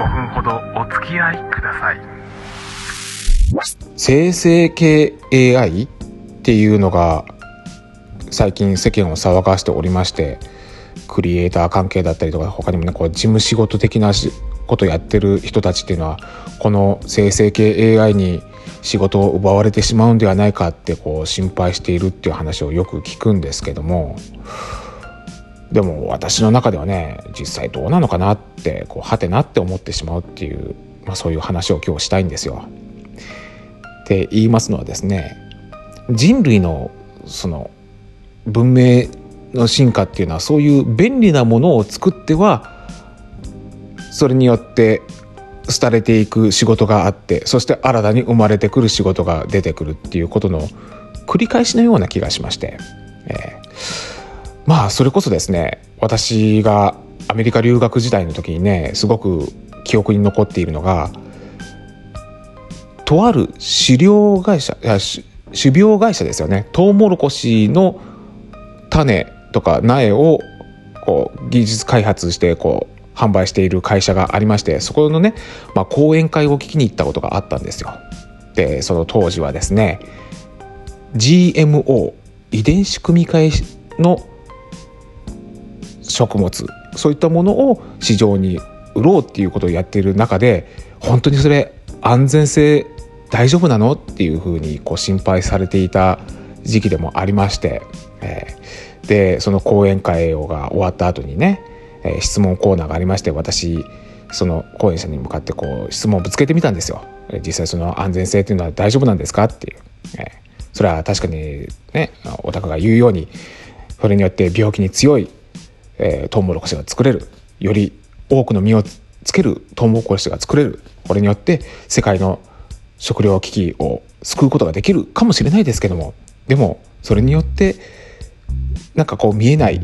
分ほどお付き合いください。生成系 AI っていうのが最近世間を騒がしておりましてクリエイター関係だったりとか他にもねこう事務仕事的なことやってる人たちっていうのはこの生成系 AI に仕事を奪われてしまうんではないかってこう心配しているっていう話をよく聞くんですけどもでも私の中ではね実際どうなのかなってこうはてなって思ってしまうっていう、まあ、そういう話を今日したいんですよ。って言いますのはですね人類のその文明の進化っていうのはそういう便利なものを作ってはそれによって廃れていく仕事があってそして新たに生まれてくる仕事が出てくるっていうことの繰り返しのような気がしまして、えー、まあそれこそですね私がアメリカ留学時代の時にねすごく記憶に残っているのがとある飼料会社いや種苗会社ですよねトウモロコシの種とか苗をこう技術開発してこう販売している会社がありましてそこのね、まあ、講演会を聞きに行ったことがあったんですよ。でその当時はですね GMO 遺伝子組み換えの食物そういったものを市場に売ろうっていうことをやっている中で本当にそれ安全性大丈夫なのっていうふうにこう心配されていた時期でもありまして、えー、でその講演会が終わった後にね、えー、質問コーナーがありまして私その講演者に向かってこう質問をぶつけてみたんですよ。実際その安全性っていうのは大丈夫なんですかっていう、えー、それは確かにねお宅が言うようにそれによって病気に強い、えー、トウモロコシが作れるより多くの実をつけるトウモロコシが作れるこれによって世界の食料危機を救うことができるかもしれないですけどもでもそれによってなんかこう見えない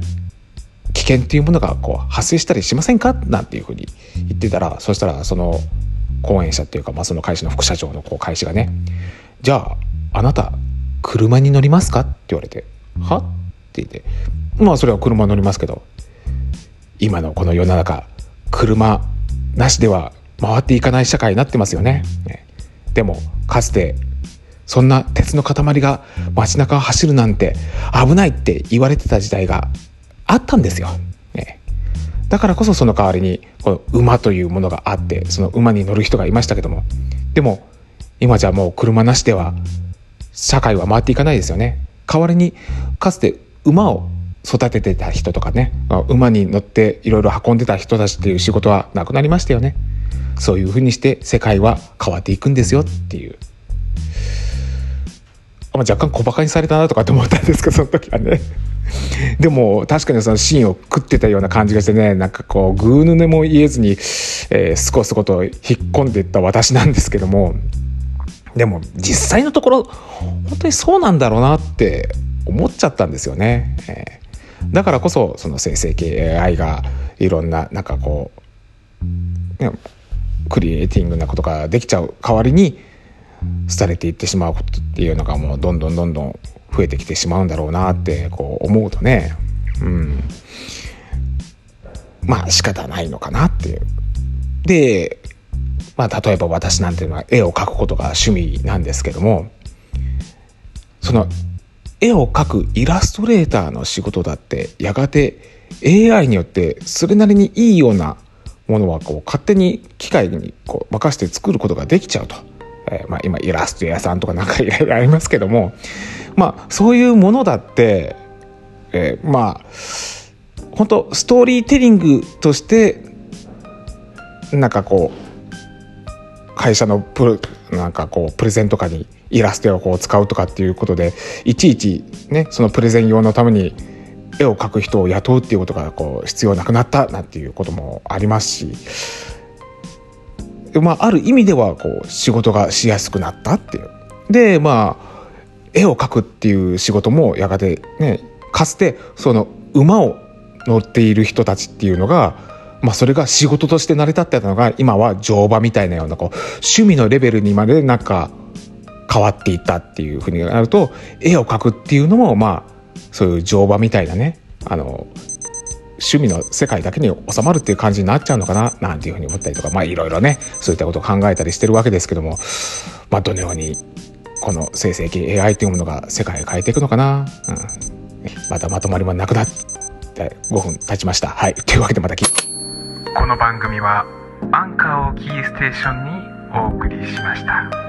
危険っていうものがこう発生したりしませんかなんていうふうに言ってたらそしたらその講演者っていうか、まあ、その会社の副社長のこう会社がね「じゃああなた車に乗りますか?」って言われて「は?」って言ってまあそれは車乗りますけど今のこの世の中車なしでは回っていかない社会になってますよね。ねでもかつてそんな鉄の塊が街中を走るなんて危ないって言われてた時代があったんですよ。ね、だからこそその代わりにこの馬というものがあってその馬に乗る人がいましたけどもでも今じゃもう車なしでは社会は回っていかないですよね。代わりにかつて馬を育ててた人とかね馬に乗っていろいろ運んでた人たちっていう仕事はなくなりましたよね。そういうふうにして世界は変わっていくんですよっていう。ま、若干小バカにされたなとかって思ったんですけどその時はね。でも確かにそのシーンを食ってたような感じがしてねなんかこうぐうぬねも言えずに、えー、すこすこと引っ込んでいった私なんですけどもでも実際のところ本当にそうなんだろうなって思っちゃったんですよね。えー、だからこそその生成系 AI がいろんななんかこう、クリエイティングなことができちゃう代わりに廃れていってしまうことっていうのがもうどんどんどんどん増えてきてしまうんだろうなってこう思うとねうんまあ仕方ないのかなっていう。でまあ例えば私なんていうのは絵を描くことが趣味なんですけどもその絵を描くイラストレーターの仕事だってやがて AI によってそれなりにいいようなものはこう勝手に機械にこう任せて作ることができちゃうと。えー、まあ、今イラスト屋さんとかなんかいろいろありますけども、まあ、そういうものだって、えー、まあ本当ストーリーテリングとしてなんかこう会社のプロなんかこうプレゼンとかにイラストをこう使うとかっていうことでいちいちねそのプレゼン用のために絵を描く人を雇うっていうことがこう必要なくなったなんていうこともありますし、まあ、ある意味ではこう仕事がしやすくなったっていう。でまあ絵を描くっていう仕事もやがてねかつてその馬を乗っている人たちっていうのが、まあ、それが仕事として成り立ってたのが今は乗馬みたいなようなこう趣味のレベルにまでなんか変わっていったっていうふうになると絵を描くっていうのもまあそういう乗馬みたいなねあの趣味の世界だけに収まるっていう感じになっちゃうのかななんていうふうに思ったりとかまあいろいろねそういったことを考えたりしてるわけですけどもまあどのようにこの生成系 AI というものが世界を変えていくのかな、うん、またまとまりもなくなって5分経ちました。はい。というわけでまたこの番組はアンカーをキーステーションにお送りしました。